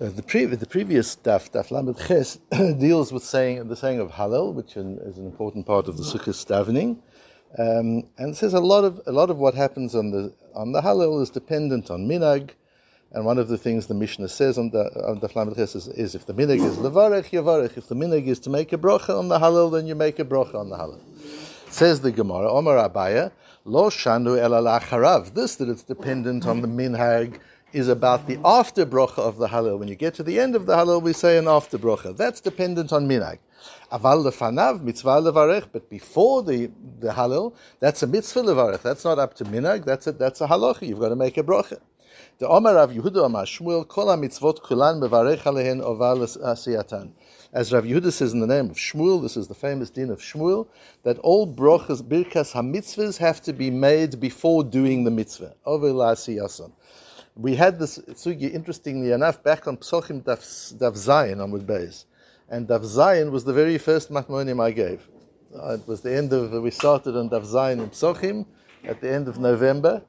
Uh, the, pre- the previous daf, daf lamed ches, deals with saying the saying of Hallel, which is an important part of the Sukkot davening, um, and says a lot of a lot of what happens on the on the Hallel is dependent on minag, and one of the things the Mishnah says on the on daf lamed ches is, is, if the minag is levarech yavarech, if the minag is to make a bracha on the Hallel, then you make a bracha on the Hallel. Says the Gemara, Omar Abaya, lo shanu el This that it's dependent on the minhag is about the after bracha of the Hallel. When you get to the end of the Hallel, we say an after bracha. That's dependent on minag. Aval lefanav mitzvah levarech, but before the, the Hallel, that's a mitzvah levarech. That's not up to minag. That's a that's a halacha. You've got to make a bracha. The Omar Rav Yehuda Omar Shmuel kol mitzvot kulan mevarech alehen oval asiyatan. As Rav Yehuda says in the name of Shmuel, this is the famous din of Shmuel, that all brachas, birkas hamitzvahs have to be made before doing the mitzvah. Ovel asiyasan. We had this sugi, interestingly enough, back on Psochim Daf, Daf Zayin on with. And Daf Zayin was the very first matmonim I gave. Uh, it was the end of, we started on Daf Zayin in Psochim at the end of November.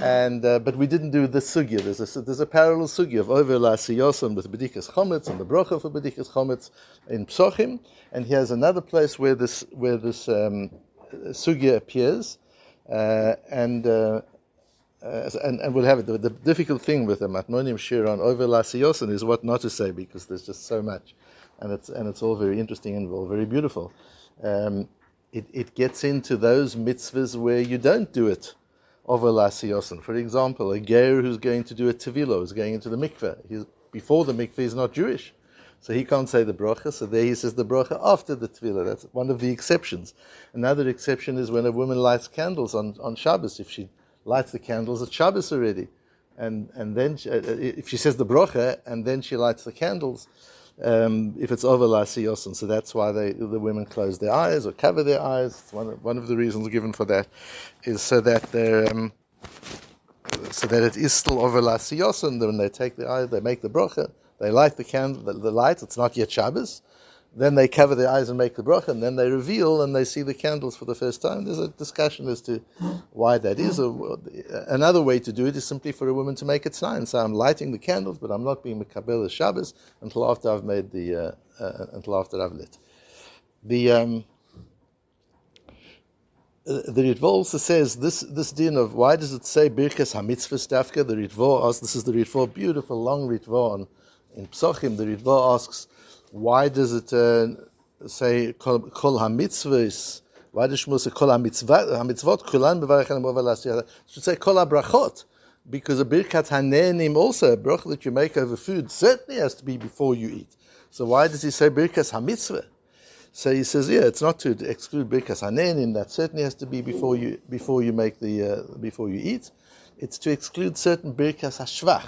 And, uh, but we didn't do the sugya. There's a, there's a parallel sugya of Over Siyosan with Bedikas Chometz and the Brocha for Bedikas Chometz in Psochim. And here's another place where this, where this um, appears. Uh, and uh, uh, and, and we'll have it. The, the, difficult thing with the Matmonim Shir on over Lasiyosin is what not to say because there's just so much, and it's and it's all very interesting and all very beautiful. Um, it, it gets into those mitzvahs where you don't do it over Lasiyosin. For example, a ger who's going to do a tevilo is going into the mikveh. He's, before the mikveh he's not Jewish. So he can't say the bracha. So there he says the bracha after the tefillah. That's one of the exceptions. Another exception is when a woman lights candles on, on Shabbos. If she lights the candles at Shabbos already. And, and then, she, uh, uh, if she says the brocha, and then she lights the candles, um, if it's over Lasiyosin. So that's why they, the women close their eyes or cover their eyes. One of, one of the reasons given for that is so that they're. Um, so that it is still over Lasiyosin. When they take the eye, they make the brocha, they light the candle, the, the light. It's not yet Shabbos, then they cover their eyes and make the bracha, and then they reveal and they see the candles for the first time. There's a discussion as to why that is. another way to do it is simply for a woman to make it sign. So I'm lighting the candles, but I'm not being mekabel Shabbos until after I've made the uh, uh, until after I've lit. The um, uh, the Ritva also says this this din of why does it say birkas hamitzvah stafka? The Ritva asks. This is the Ritva, beautiful long Ritva on in Psochim. The Ritva asks why does it uh, say kol hamitzvahs? Why does Shmuel say kol hamitzvot kulan bevarachem over should say kol habrachot because a birkat hanenim also a brach that you make over food certainly has to be before you eat. So why does he say birkas hamitzvah? So he says, yeah, it's not to exclude birkas hanenim. That certainly has to be before you before you make the uh, before you eat. It's to exclude certain birkas hashvach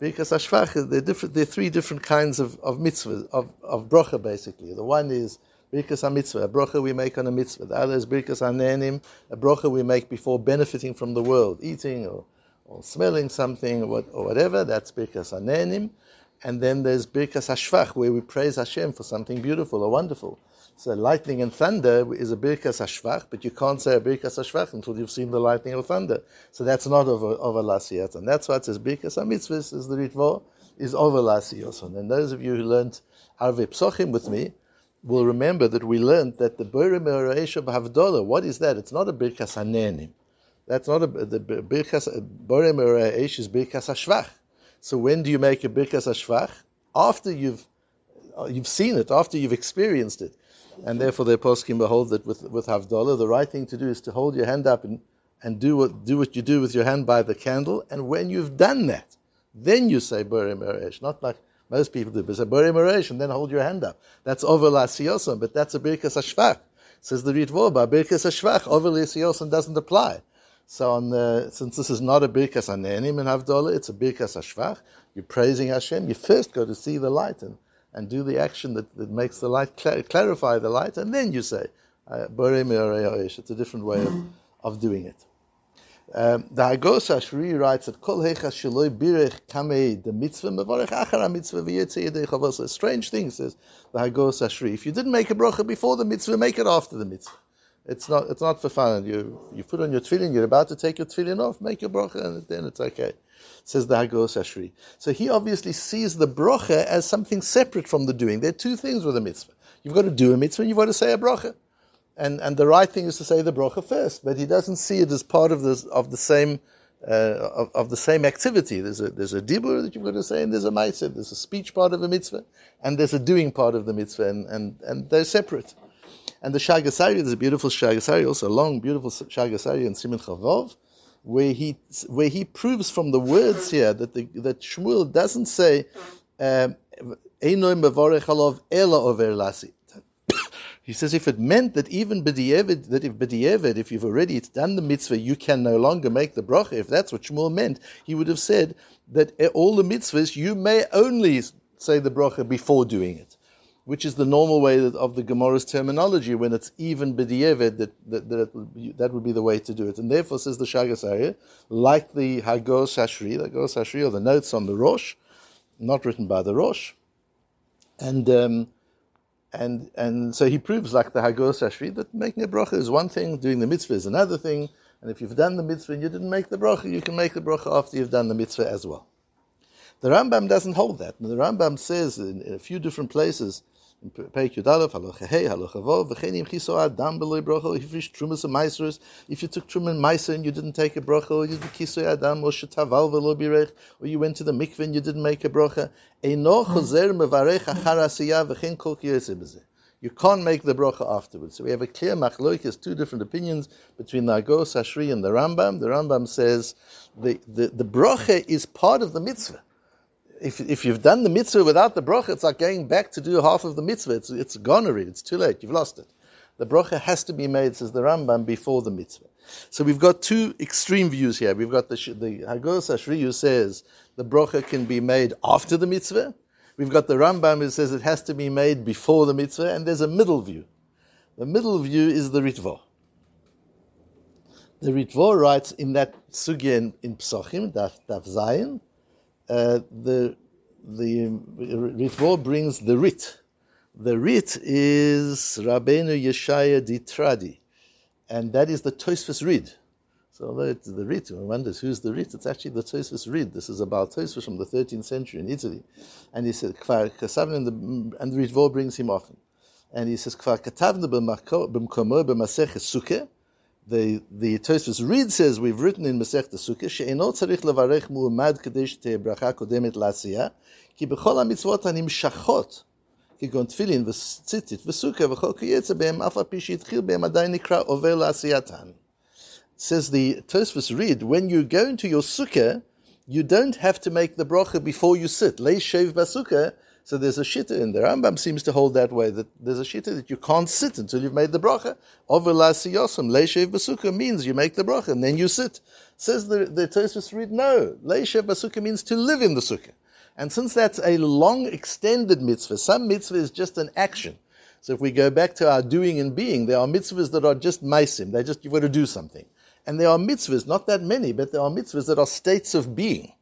because Ashvach, there are, are three different kinds of, of mitzvahs, of, of brocha basically. The one is Birkas mitzvah, a brocha we make on a mitzvah. The other is Birkas HaNenim, a brocha we make before benefiting from the world, eating or, or smelling something or, what, or whatever. That's Birkas HaNenim. And then there's Birkas Hashvach, where we praise Hashem for something beautiful or wonderful. So lightning and thunder is a birkas hashvach, but you can't say a birkas hashvach until you've seen the lightning or thunder. So that's not over over lasiyat, and that's why it says birkas hamitzvahs is the ritvo is over lasiyot. And those of you who learned Arve Psochim with me will remember that we learned that the Borim Ereisha Havdolah, what is that? It's not a birkas hanenim. That's not a the birkas Borim is birkas hashvach. So when do you make a birkas hashvach? After you've uh, you've seen it, after you've experienced it and therefore the poskim behold that with with havdalah, the right thing to do is to hold your hand up and and do what do what you do with your hand by the candle. And when you've done that, then you say Borim Eresh, not like most people do, but say Borim Eresh and then hold your hand up. That's over Lasiyosam, but that's a Birkas Hashvach. Says the Ritvo, Birkas Hashvach, over Lasiyosam doesn't apply. So on the, since this is not a Birkas Hanenim and Havdalah, it's a Birkas Hashvach. You're praising Hashem. You first go to see the light and and do the action that, that makes the light, cl- clarify the light, and then you say, uh, it's a different way of, of doing it. Um, the Hagos Ashri writes that Kol Hecha Shaloi Birech Kamei the Mitzvah Mevarech Achar Mitzvah V'Yetze Yedei Chavos. Strange thing says the Hagos Ashri. If you didn't make a bracha before the mitzvah, make it after the mitzvah. It's not. It's not for fun. You you put on your tefillin. You're about to take your tefillin off. Make your bracha, and then it's okay. Says the Hagos Ashri. So he obviously sees the brocha as something separate from the doing. There are two things with a mitzvah. You've got to do a mitzvah and you've got to say a brocha. And, and the right thing is to say the brocha first, but he doesn't see it as part of, this, of the same uh, of, of, the same activity. There's a there's a dibur that you've got to say, and there's a ma'aseh. There's a speech part of a mitzvah, and there's a doing part of the mitzvah, and, and, and they're separate. And the Shagas Aryeh, there's a beautiful Shagas Aryeh, also a long, beautiful Shagas Aryeh in Simin Chavov, where he where he proves from the words here that the, that Shmuel doesn't say um, he says if it meant that even b'di'evid, that if b'di'evid, if you've already done the mitzvah, you can no longer make the bracha, if that's what Shmuel meant, he would have said that all the mitzvahs, you may only say the bracha before doing it which is the normal way of the Gemara's terminology when it's even b'di'eved, that, that, that, that, would be the way to do it. And therefore, says the Shagas like the Hagos Hashri, the Hagos Hashri, or the notes on the Rosh, not written by the Rosh. And, um, and, and so he proves, like the Hagos Hashri, that making a bracha is one thing, doing the mitzvah is another thing. And if you've done the mitzvah and you didn't make the bracha, you can make the bracha after you've done the mitzvah as well. The Rambam doesn't hold that. The Rambam says in a few different places If you and took terumah ma'aser and you didn't take a Bracha, or you did Adam, or Shetaval Birech, or you went to the mikveh and you didn't make a Bracha, Eino Mevarech Achar V'chen Kol you can't make the bracha afterwards. So we have a clear machloikis, two different opinions between the Agos Ashri and the Rambam. The Rambam says the, the, the bracha is part of the mitzvah if, if you've done the mitzvah without the bracha, it's like going back to do half of the mitzvah. It's, it's gone already. It's too late. You've lost it. The bracha has to be made, says the Rambam, before the mitzvah. So we've got two extreme views here. We've got the, the Hagos Ashri who says the bracha can be made after the mitzvah. We've got the Rambam who says it has to be made before the mitzvah. And there's a middle view. The middle view is the Ritva. The Ritva writes in that sugya in, in Psachim, Daf, Daf Zayin, uh, the the Ritvo brings the Rit. The Rit is Rabbeinu Yeshaya di Trani, and that is the Tosfos Rid. So the, the Rit, one wonders who's the Rit? It's actually the Tosfos Rid. This is about Tosfos from the 13th century in Italy. And he said, and the, and the Ritvo brings him often. And he says, Kfar Katavna b'mkomo b'masech sukkah, the the Tosfos Reed says we've written in Masech Sukkah she'enot tzarich levarech mu'amad kadesh tebracha kodemet lasia ki bechol ha'mitzvot hanimshachot כגון תפילין וציצית וסוכה v'sukkah v'chol בהם אף על פי שהתחיל בהם עדיין נקרא Says the Tosfos Rid, when you go into your sukkah, you don't have to make the bracha before you sit. Lay shev basukah, so there's a shitta in there. Rambam seems to hold that way, that there's a shitta that you can't sit until you've made the bracha. Overlasiyosam, leishev basukah means you make the bracha and then you sit. Says the, the Tosfos Rid, no, leishev basukah means to live in the sukkah. And since that's a long extended mitzvah, some mitzvah is just an action. So if we go back to our doing and being, there are mitzvahs that are just maisim. They just, you've got to do something. And there are mitzvahs, not that many, but there are mitzvahs that are states of being.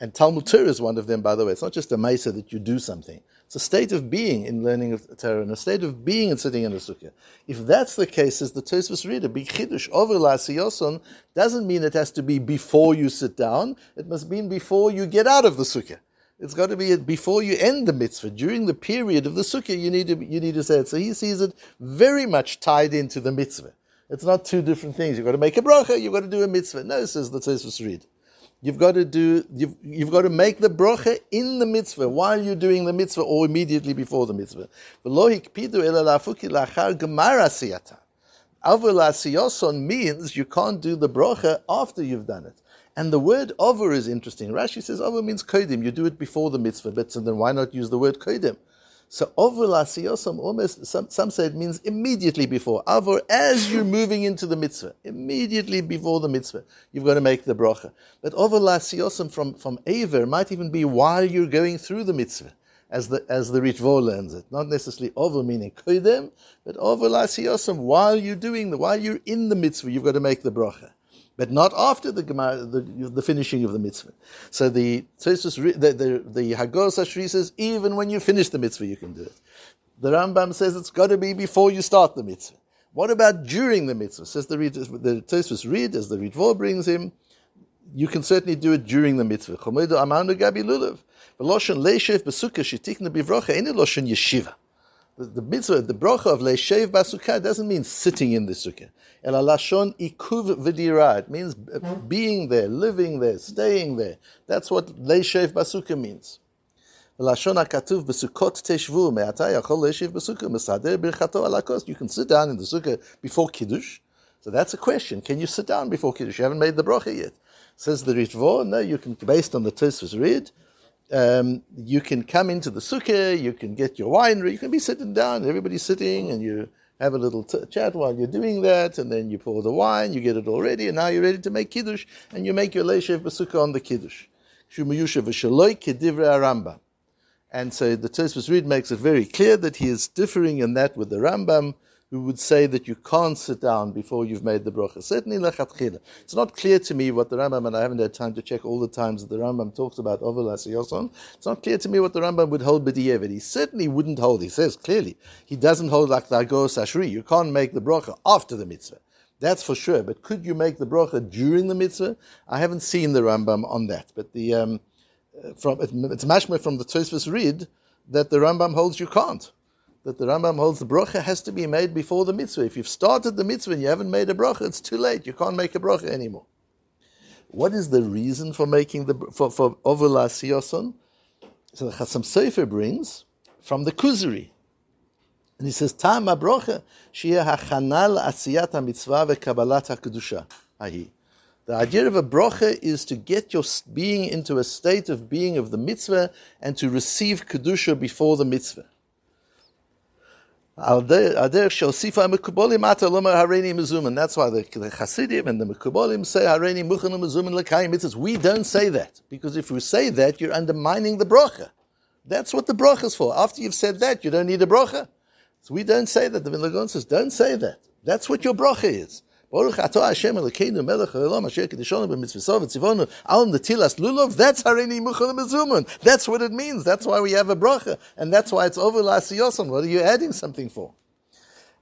And Talmud Torah is one of them, by the way. It's not just a mesa that you do something. It's a state of being in learning of Torah, and a state of being in sitting in a sukkah. If that's the case, as the Tosfos reader, big chiddush over lasiyoson doesn't mean it has to be before you sit down. It must mean before you get out of the sukkah. It's got to be before you end the mitzvah. During the period of the sukkah, you need to you need to say it. So he sees it very much tied into the mitzvah. It's not two different things. You've got to make a bracha. You've got to do a mitzvah. No, says the Tosfos Rid. You've got to do, you've, you've got to make the bracha in the mitzvah while you're doing the mitzvah or immediately before the mitzvah. Avul means you can't do the bracha after you've done it. And the word over is interesting. Rashi says over means kodim. You do it before the mitzvah, but so then why not use the word kodim? So over lasiyosam almost some, some say it means immediately before. Avor as you're moving into the mitzvah, immediately before the mitzvah, you've got to make the bracha. But over lasiyosam from from aver might even be while you're going through the mitzvah, as the as the Ritvo learns it. Not necessarily over meaning koidem, but over lasiyosam while you're doing the while you're in the mitzvah, you've got to make the bracha but not after the, the, the finishing of the mitzvah. So the the the, the Hagos Ashri says even when you finish the mitzvah you can do it. The Rambam says it's got to be before you start the mitzvah. What about during the mitzvah? Says the the Tosfos Rid as the Ritvo brings him. you can certainly do it during the mitzvah. Chomedu amanu gabi lulav. Veloshen leishev besukkah shetikna bivrocha any loshen yeshiva the, the mitzvah, the bracha of leishev basukah doesn't mean sitting in the sukkah. El alashon ikuv v'dira. It means being there, living there, staying there. That's what leishev basukah means. ולשון הכתוב בסוכות תשבו, מעתה יכול להשיב בסוכה, מסדר ברכתו על You can sit down in the sukkah before kiddush. So that's a question. Can you sit down before kiddush? You haven't made the bracha yet. Says the Ritvo, no, you can, based on the Tosfos Rid, um, you can come into the sukkah, you can get your wine, you can be sitting down, everybody's sitting, and you have a little t- chat while you're doing that, and then you pour the wine, you get it all ready, and now you're ready to make Kiddush, and you make your Leishev Basukah on the Kiddush. And so the Tosfos Reed makes it very clear that he is differing in that with the Rambam, who would say that you can't sit down before you've made the bracha. Certainly lechatchila. It's not clear to me what the Rambam, and I haven't had time to check all the times that the Rambam talks about ovel yoson. It's not clear to me what the Rambam would hold b'di'evet. He certainly wouldn't hold. He says clearly he doesn't hold like the Agos Ashri. You can't make the bracha after the mitzvah. That's for sure. But could you make the bracha during the mitzvah? I haven't seen the Rambam on that. But the um, from it's mashma from the Tosfos Rid that the Rambam holds you can't. That the Rambam holds the bracha has to be made before the mitzvah. If you've started the mitzvah and you haven't made a bracha, it's too late. You can't make a bracha anymore. What is the reason for making the for for ovulas? So the Chasam Sofer brings from the Kuzari. And he says, Tam ha-brocha, shia hachanal asiyat ha-mitzvah ve-kabbalat ha-kedusha. Ahi. The idea of a brocha is to get your being into a state of being of the mitzvah and to receive kedusha before the mitzvah. That's why the, the Hasidim and the Mekubolim say Hareini Muchanim Mezuman Lekayim mitzvahs. We don't say that because if you say that, you're undermining the brocha. That's what the brocha is for. After you've said that, you don't need a brocha. So we don't say that. The Vilna says, don't say that. That's what your brocha is. Baruch atah Hashem Elokeinu melech haolam asher kedishonu b'mitzvosov v'tzivonu al netilas lulav. That's harini muchal mezuman. That's what it means. That's why we have a bracha, and that's why it's over lasiyosan. What are you adding something for?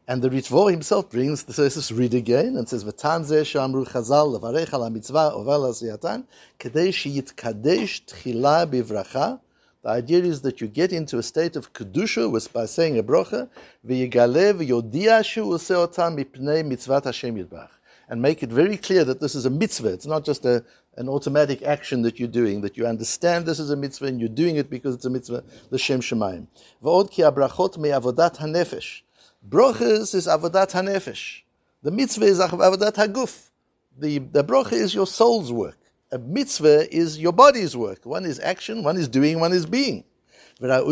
And the Ritvo himself brings the Tosfos Rid again and says, "V'tan zeh shamru Chazal levarech al mitzvah oval asiyatan kedei sheyitkadesh tchila bivracha." The idea is that you get into a state of kedusha with by saying a bracha, v'yigalev yodiashu useotam mipnei mitzvat Hashem yidbach, and make it very clear that this is a mitzvah. It's not just a, an automatic action that you're doing. That you understand this is a mitzvah and you're doing it because it's a mitzvah. The Shem Shemayim. V'od ki abrachot me avodat hanefesh. Brachas is avodat hanefesh. The mitzvah is avodat haguf. The the bracha is your soul's work a mitzvah is your body's work. One is action, one is doing, one is being. And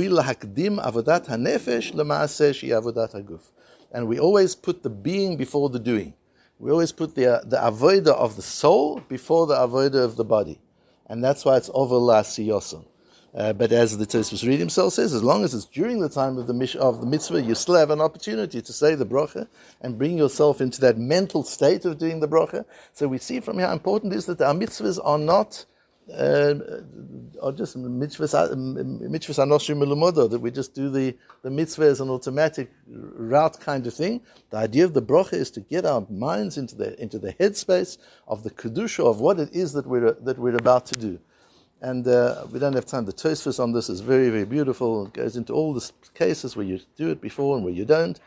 we always put the being before the doing. We always put the, the avodah of the soul before the avodah of the body. And that's why it's over la siyoson. Uh, but as the Tosfos Reed himself says, as long as it's during the time of the, mish- of the mitzvah, you still have an opportunity to say the bracha and bring yourself into that mental state of doing the bracha. So we see from here how important it is that our mitzvahs are not uh, are just mitzvahs uh, mitzvahs anoshim that we just do the, the mitzvah as an automatic route kind of thing. The idea of the bracha is to get our minds into the into the headspace of the kedusha of what it is that we're that we're about to do. And uh, we don't have time. The Tosfos on this is very, very beautiful. It goes into all the cases where you do it before and where you don't.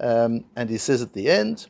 Um, and he says at the end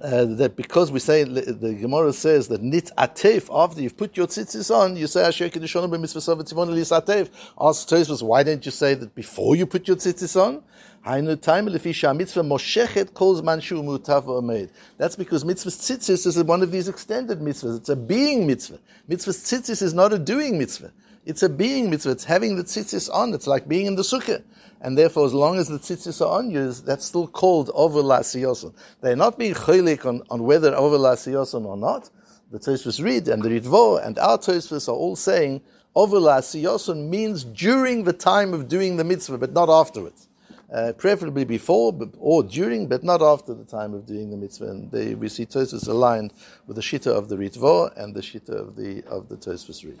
uh, that because we say, the Gemara says that nit atef, after you've put your tzitzis on, you say Asher Kedushonim b'mitzvah tzivon lis atef. Ask Tosfos, why don't you say that before you put your tzitzis on? Hainu time lefisha mitzvah moshechet calls manshu mutav omed. That's because mitzvah tzitzis is one of these extended mitzvahs. It's a being mitzvah. Mitzvah tzitzis is not a doing mitzvah. It's a being mitzvah. It's having the tzitzis on. It's like being in the sukkah. And therefore, as long as the tzitzis are on you, that's still called over lasiyoson. They're not being chaylik on, on whether over lasiyoson or not. The Tosfos Rid and the Ritvo and our Tosfos are all saying over lasiyoson means during the time of doing the mitzvah, but not afterwards uh, preferably before but, or during, but not after the time of doing the mitzvah. And they, we see Tosfos aligned with the shita of the Ritvo and the shita of the of the Tosfos Reed.